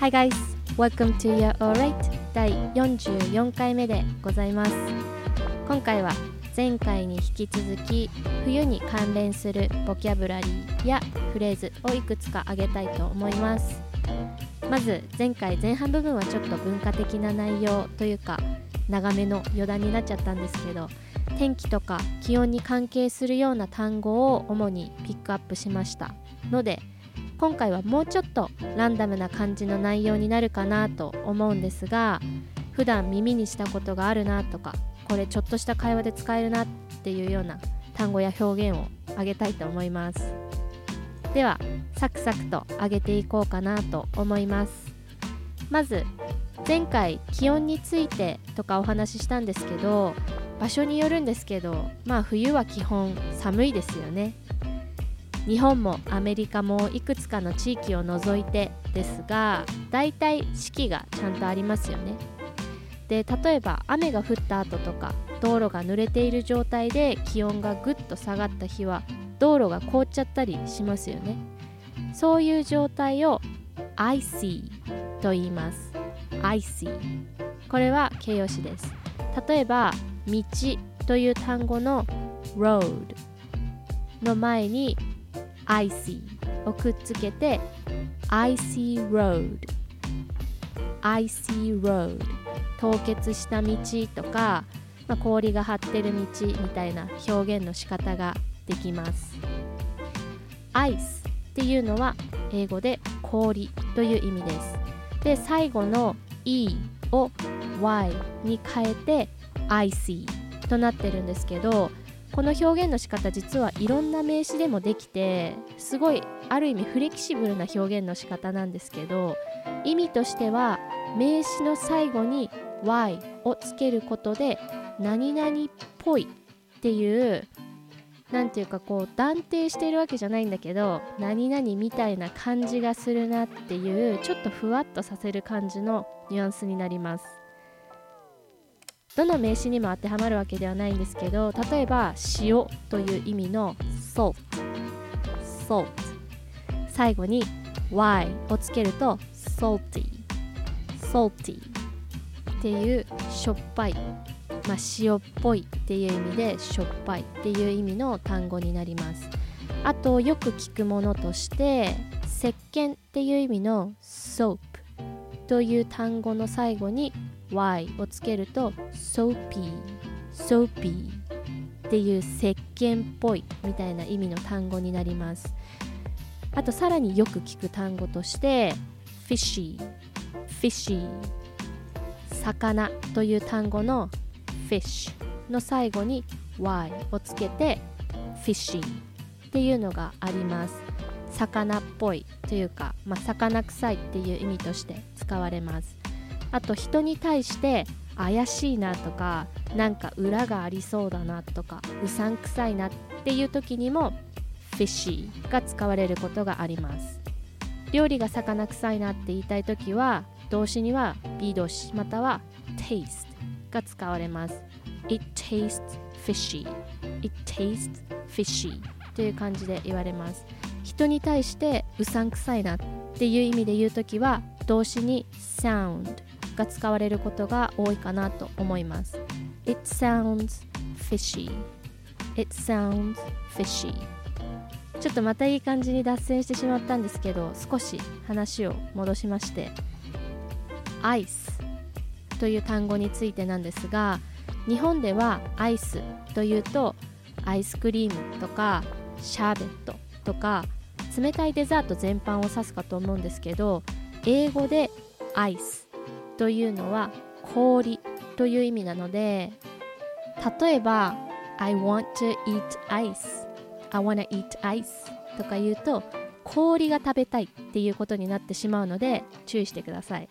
Hi guys, welcome to Your Alright 第44回目でございます。今回は前回に引き続き冬に関連するボキャブラリーやフレーズをいくつか挙げたいと思います。まず前回前半部分はちょっと文化的な内容というか長めの余談になっちゃったんですけど天気とか気温に関係するような単語を主にピックアップしましたので今回はもうちょっとランダムな感じの内容になるかなと思うんですが普段耳にしたことがあるなとかこれちょっとした会話で使えるなっていうような単語や表現を挙げたいと思います。ではサクサクと上げていこうかなと思います。まず前回気温についてとかお話ししたんですけど場所によるんですけどまあ冬は基本寒いですよね。日本もアメリカもいくつかの地域を除いてですがだいたい四季がちゃんとありますよね。で例えば雨が降った後とか道路が濡れている状態で気温がぐっと下がった日は道路が凍っちゃったりしますよね。そういう状態を icy と言います。icy これは形容詞です。例えば道という単語の road の前に icy をくっつけて icy road icy road 凍結した道とか、まあ、氷が張ってる道みたいな表現の仕方ができます。ice っていうのは英語で氷という意味です。で最後の e を y に変えて icy となってるんですけどこの表現の仕方実はいろんな名詞でもできてすごいある意味フレキシブルな表現の仕方なんですけど意味としては名詞の最後に y をつけることで何々っぽいっていうなんていうかこう断定してるわけじゃないんだけど何々みたいな感じがするなっていうちょっとふわっとさせる感じのニュアンスになります。どの名詞にも当てはまるわけではないんですけど例えば塩という意味の salt salt 最後に y をつけると salty salty っていうしょっぱい、まあ、塩っぽいっていう意味でしょっぱいっていう意味の単語になります。あとよく聞くものとして石鹸っていう意味の soap という単語の最後に y をつけると soapy soapy っていう石鹸っぽいみたいな意味の単語になります。あとさらによく聞く単語として fishy fishy 魚という単語の fish の最後に y をつけて fishy っていうのがあります。魚っぽいというか、まあ、魚臭いっていう意味として使われます。あと人に対して怪しいなとかなんか裏がありそうだなとかうさんくさいなっていう時にも fishy が使われることがあります。料理が魚臭いなって言いたい時は動詞には B 動詞または taste が使われます。It tastes fishy. It tastes fishy. という感じで言われます。人に対してうさんくさいなっていう意味で言う時は動詞に sound が使われることが多いかなと思います。It sounds fishy. It sounds fishy. ちょっとまたいい感じに脱線してしまったんですけど少し話を戻しまして。アイスという単語についてなんですが日本ではアイスというとアイスクリームとかシャーベットとか冷たいデザート全般を指すかと思うんですけど英語でアイスというのは氷という意味なので例えば I want to eat ice. I wanna eat ice とか言うと氷が食べたいっていうことになってしまうので注意してください。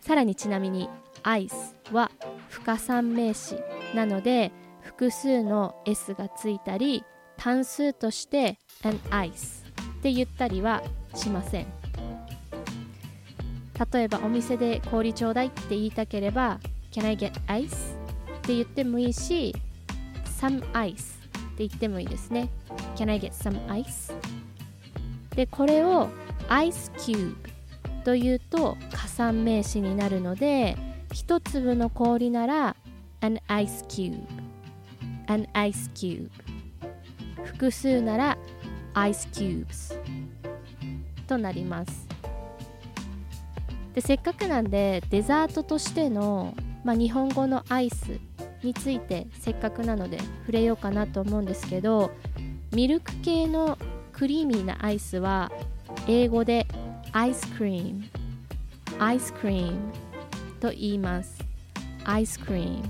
さらにちなみにアイスは不可算名詞なので複数の S がついたり単数として an ice って言ったりはしません。例えばお店で氷ちょうだいって言いたければ Can I get ice? って言ってもいいし some ice って言ってもいいですね Can I get some ice? でこれをアイスキューブというと加算名詞になるので一粒の氷なら an ice cube an ice cube 複数なら ice cubes となりますでせっかくなんでデザートとしての、まあ、日本語のアイスについてせっかくなので触れようかなと思うんですけどミルク系のクリーミーなアイスは英語でアイスクリーム。アイスクリームと言います。アイスクリーム。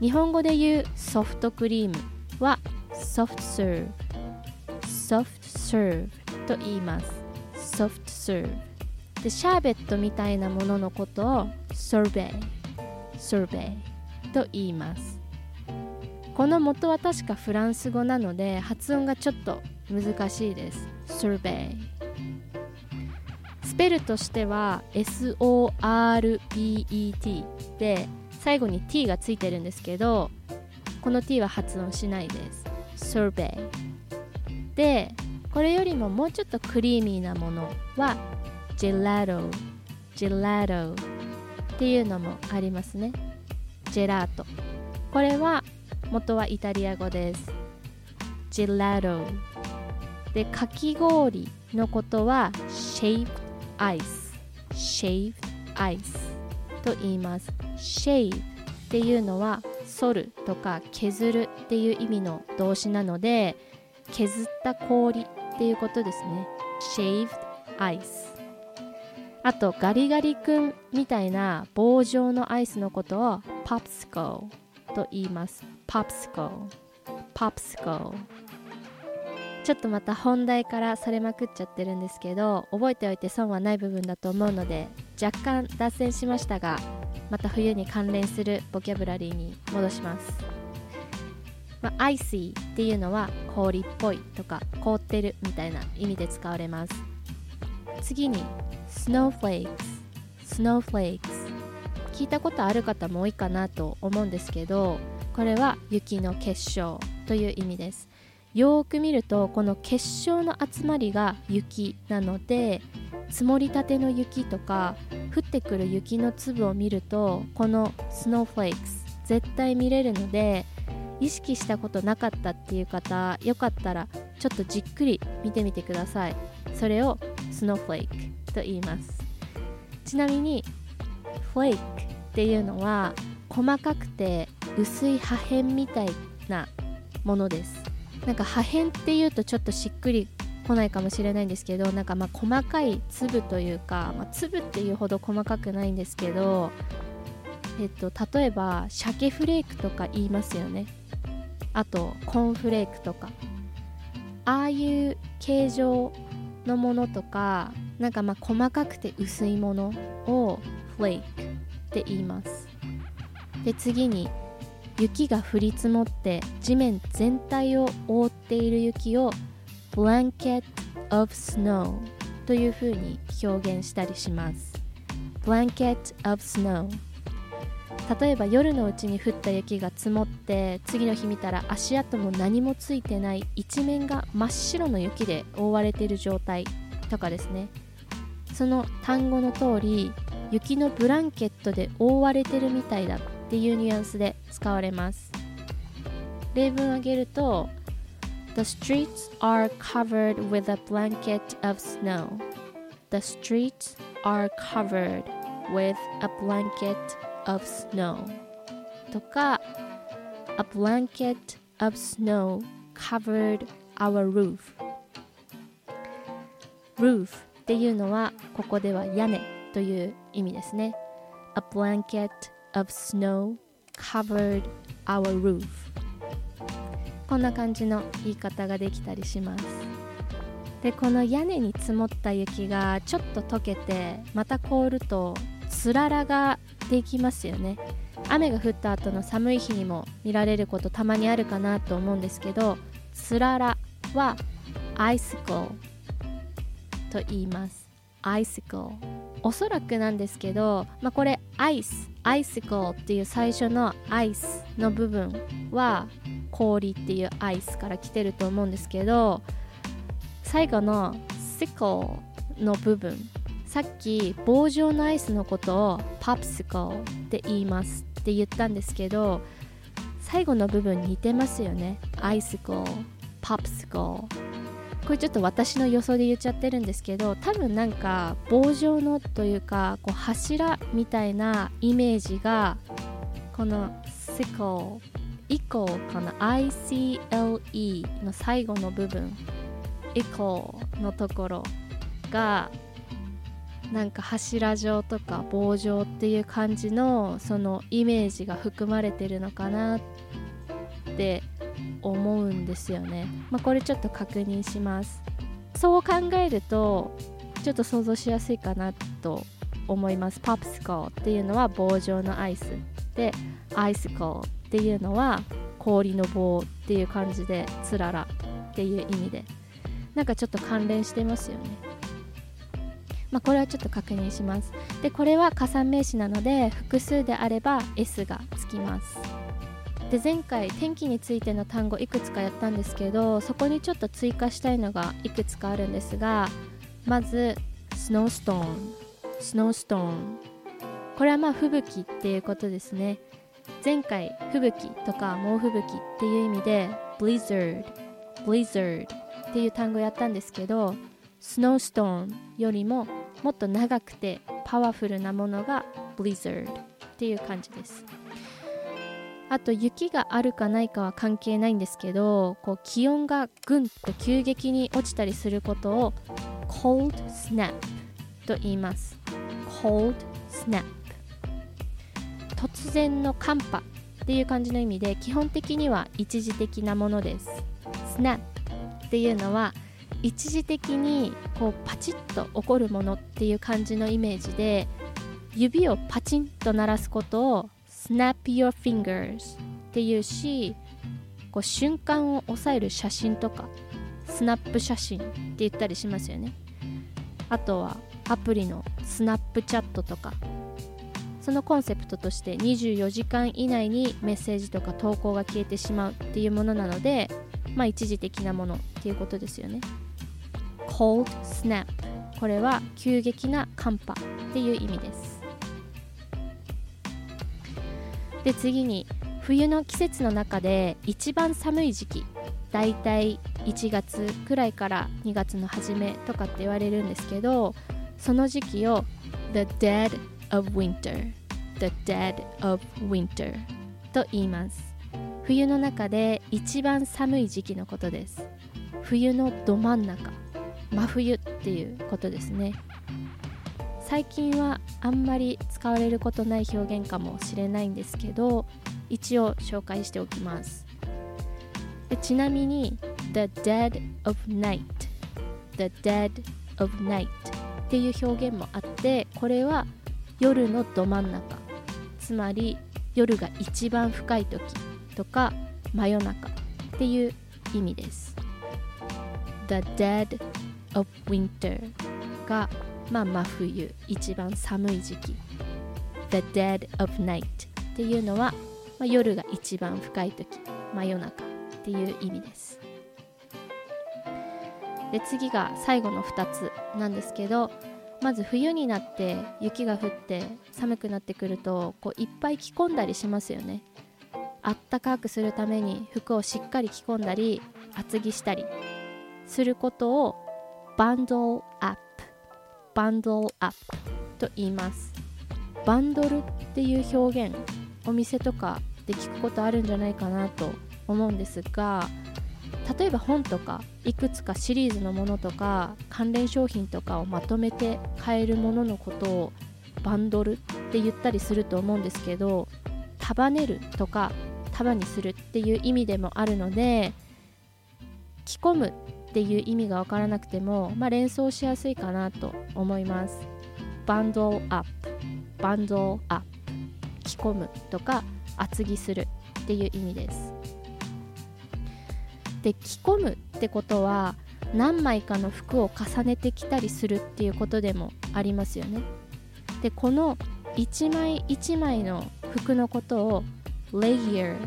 日本語で言うソフトクリームはソフトサーブソフトサーブと言います。ソフトサーブでシャーベットみたいなもののことをソルベイソルベイと言います。この元は確かフランス語なので発音がちょっと難しいです。ソルベイスペルとしては SORBET で最後に T がついてるんですけどこの T は発音しないです。Survey でこれよりももうちょっとクリーミーなものは Gelato Gelato っていうのもありますね。ジェラートこれは元はイタリア語です。Gelato でかき氷のことは Shaved Ice Shaved Ice と言います。Shave っていうのは反るとか削るっていう意味の動詞なので削った氷っていうことですね。Shaved Ice あとガリガリ君みたいな棒状のアイスのことを Popsicle と言います。Popsicle Popsicle ちょっとまた本題からされまくっちゃってるんですけど覚えておいて損はない部分だと思うので若干脱線しましたがまた冬に関連するボキャブラリーに戻します、まあ、アイシーっていうのは氷っぽいとか凍ってるみたいな意味で使われます。次に snowflakes snowflakes 聞いたことある方も多いかなと思うんですけどこれは雪の結晶という意味です。よーく見るとこの結晶の集まりが雪なので積もりたての雪とか降ってくる雪の粒を見るとこのスノーフレークス絶対見れるので意識したことなかったっていう方よかったらちょっとじっくり見てみてください。それをスノーフレークと言います。ちなみにフレークっていうのは細かくて薄い破片みたいなものです。なんか破片っていうとちょっとしっくり来ないかもしれないんですけどなんかまあ細かい粒というか、まあ、粒っていうほど細かくないんですけど、えっと、例えば鮭フレークとか言いますよね。あとコーンフレークとか。ああいう形状のものとかなんかまあ細かくて薄いものをフレークって言います。で次に雪が降り積もって地面全体を覆っている雪を blanket of snow というふうに表現したりします。blanket of snow 例えば夜のうちに降った雪が積もって次の日見たら足跡も何もついてない一面が真っ白の雪で覆われている状態とかですねその単語の通り雪のブランケットで覆われてるみたいだっていうニュアンスで使われます例文を挙げると The streets are covered with a blanket of snow. The streets are covered with a blanket of snow. とか A blanket of snow covered our roof. roof っていうのはここでは屋根という意味ですね。A blanket of snow covered our roof. こんな感じの言い方ができたりしますでこの屋根に積もった雪がちょっと溶けてまた凍るとつららができますよね。雨が降った後の寒い日にも見られることたまにあるかなと思うんですけどつららはアイスコと言います。アイスコおそらくなんですけど、まあ、これアイス。アイスコーっていう最初のアイスの部分は氷っていうアイスから来てると思うんですけど最後の sickle の部分さっき棒状のアイスのことをパプスコって言いますって言ったんですけど最後の部分似てますよね。アイスコパプスコこれちょっと私の予想で言っちゃってるんですけど多分なんか棒状のというかこう柱みたいなイメージがこのシコ以降かな？ICLE の最後の部分以降のところがなんか柱状とか棒状っていう感じのそのイメージが含まれてるのかなって思うんですよね。まあ、これちょっと確認します。そう考えるとちょっと想像しやすいかなと思います。パプスコーっていうのは棒状のアイスでアイスコーっていうのは氷の棒っていう感じでつららっていう意味でなんかちょっと関連してますよね。まあ、これはちょっと確認します。でこれは加算名詞なので複数であれば S がつきます。で前回天気についての単語いくつかやったんですけどそこにちょっと追加したいのがいくつかあるんですがまずスノーストーンスノーストーンこれはまあ吹雪っていうことですね前回吹雪とか猛吹雪っていう意味で blizzard blizzard っていう単語やったんですけどスノーストーンよりももっと長くてパワフルなものが blizzard っていう感じです。あと雪があるかないかは関係ないんですけどこう気温がぐんと急激に落ちたりすることを cold snap と言います。cold snap 突然の寒波っていう感じの意味で基本的には一時的なものです。snap っていうのは一時的にこうパチッと起こるものっていう感じのイメージで指をパチンと鳴らすことを snap your fingers っていうしこう瞬間を抑える写真とかスナップ写真って言ったりしますよね。あとはアプリのスナップチャットとか。そのコンセプトとして24時間以内にメッセージとか投稿が消えてしまうっていうものなのでまあ一時的なものっていうことですよね。Cold snap これは急激な寒波っていう意味です。で次に冬の季節の中で一番寒い時期だいたい1月くらいから2月の初めとかって言われるんですけどその時期を The Dead of Winter The Dead of Winter と言います。冬の中で一番寒い時期のことです。冬のど真ん中。真冬っていうことですね。最近はあんまり使われることない表現かもしれないんですけど一応紹介しておきます。でちなみに The Dead of Night The Dead of Night っていう表現もあってこれは夜のど真ん中。つまり夜が一番深い時とか真夜中っていう意味です。The Dead of Winter がまあ、真冬一番寒い時期。The dead of night っていうのは、まあ、夜が一番深い時。真夜中っていう意味です。で次が最後の2つなんですけどまず冬になって雪が降って寒くなってくるとこういっぱい着込んだりしますよね。あったかくするために服をしっかり着込んだり厚着したりすることをバンドルアップバンドルアップと言います。バンドルっていう表現お店とかで聞くことあるんじゃないかなと思うんですが例えば本とかいくつかシリーズのものとか関連商品とかをまとめて買えるもののことをバンドルって言ったりすると思うんですけど束ねるとか束にするっていう意味でもあるので着込むっていう意味が分からなくても、まあ、連想しやすいかなと思います。バンドアップ、バンドアップ、着込むとか厚着するっていう意味です。で着込むってことは何枚かの服を重ねてきたりするっていうことでもありますよね。でこの1枚1枚の服のことを layer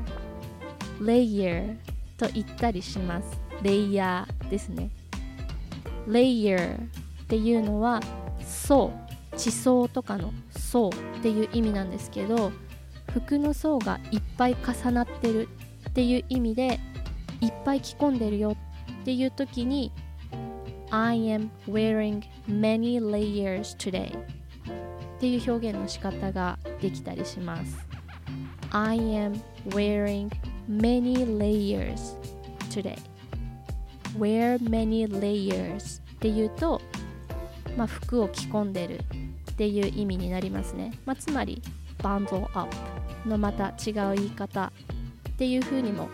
layer と言ったりします。レイヤーですね。レイヤーっていうのは層地層とかの層っていう意味なんですけど服の層がいっぱい重なってるっていう意味でいっぱい着込んでるよっていう時に I am wearing many layers today っていう表現の仕方ができたりします I am wearing many layers today. Wear many layers っていうと、まあ、服を着込んでるっていう意味になりますね、まあ、つまり bundle up のまた違う言い方っていう風にも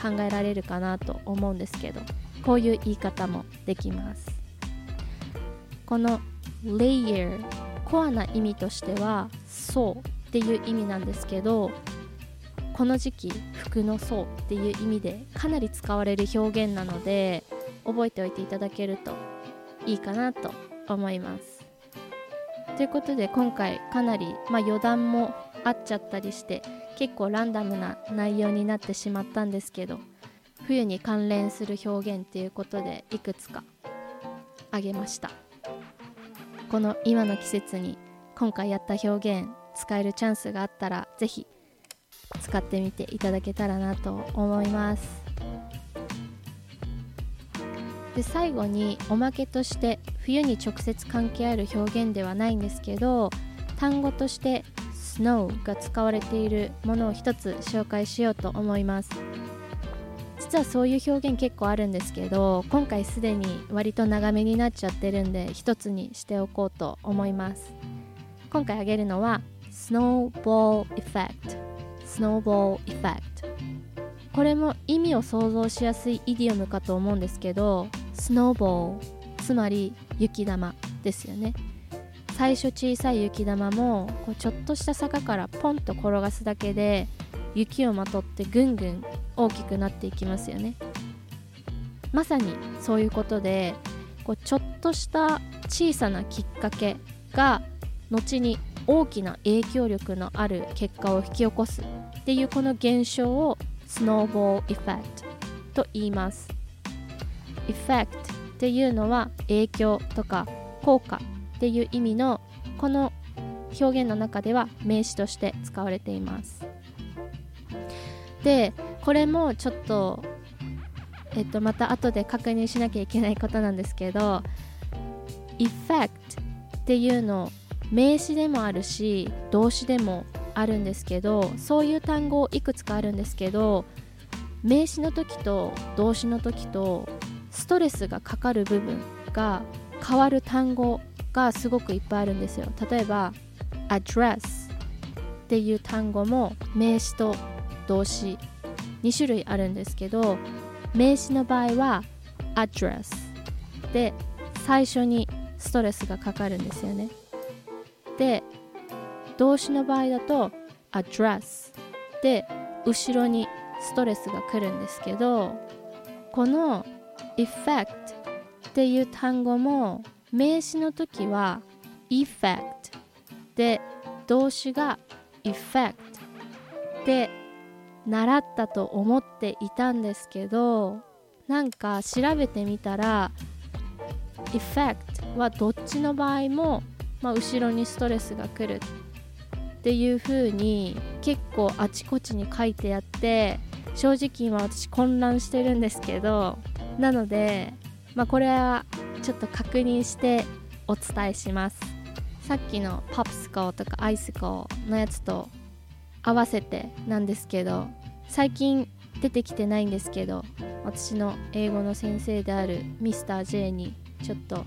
考えられるかなと思うんですけどこういう言い方もできます。この layer コアな意味としては層っていう意味なんですけどこの時期服の層っていう意味でかなり使われる表現なので覚えておいていただけるといいかなと思います。ということで今回かなり、まあ、余談もあっちゃったりして結構ランダムな内容になってしまったんですけど冬に関連する表現っていうことでいくつかあげました。この今の季節に今回やった表現使えるチャンスがあったら是非使ってみていただけたらなと思います。で最後におまけとして冬に直接関係ある表現ではないんですけど単語として snow が使われているものを一つ紹介しようと思います。実はそういう表現結構あるんですけど今回すでに割と長めになっちゃってるんで一つにしておこうと思います。今回挙げるのは snowball effect snowball effect これも意味を想像しやすいイディオムかと思うんですけど snowball つまり雪玉ですよね。最初小さい雪玉もこうちょっとした坂からポンと転がすだけで雪をまとってぐんぐん大きくなっていきますよね。まさにそういうことでこうちょっとした小さなきっかけが後に大きな影響力のある結果を引き起こすっていうこの現象をスノーボールエフェクトと言います。エフェクトっていうのは影響とか効果っていう意味のこの表現の中では名詞として使われています。でこれもちょっとえっとまた後で確認しなきゃいけないことなんですけど effect っていうの名詞でもあるし動詞でもあるんですけどそういう単語いくつかあるんですけど名詞の時と動詞の時とストレスがかかる部分が変わる単語がすごくいっぱいあるんですよ。例えば address っていう単語も名詞と動詞2種類あるんですけど名詞の場合は address で最初にストレスがかかるんですよね。で動詞の場合だと address で後ろにストレスが来るんですけどこの effect っていう単語も名詞の時は effect で動詞が effect で習ったと思っていたんですけどなんか調べてみたら effect はどっちの場合も、まあ、後ろにストレスが来るっていう風に結構あちこちに書いてあって正直今私混乱してるんですけどなので、まあ、これはちょっと確認してお伝えします。さっきのパプスコとかアイスコのやつと合わせてなんですけど最近出てきてないんですけど私の英語の先生であるミスター J にちょっと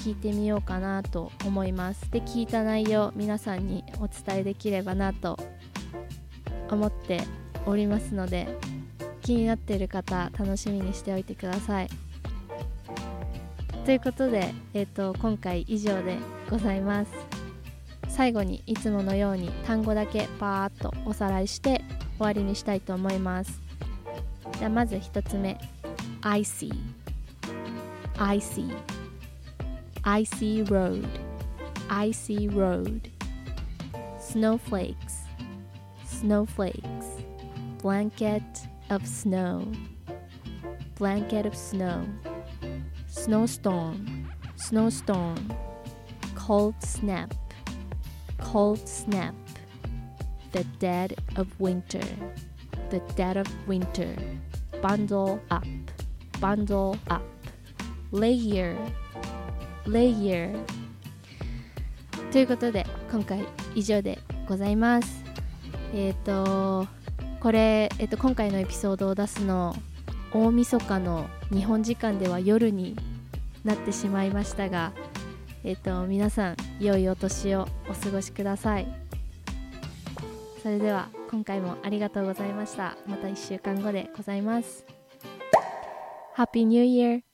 聞いてみようかなと思います。で聞いた内容皆さんにお伝えできればなと思っておりますので気になっている方楽しみにしておいてください。ということで、えーと、今回以上でございます。最後にいつものように単語だけパーッとおさらいして終わりにしたいと思います。じゃあまず1つ目。Icy icy icy road. Icy road. Snowflakes. Snowflakes. Blanket of snow. Blanket of snow. Snowstorm. Snowstorm. Cold snap. Cold snap. The dead of winter. The dead of winter. Bundle up. Bundle up. Layer layer ということで今回以上でございます。えっ、ー、とこれ、えーと、今回のエピソードを出すの大晦日の日本時間では夜になってしまいましたがえっ、ー、と皆さん良いお年をお過ごしください。それでは今回もありがとうございました。また1週間後でございます。Happy New Year!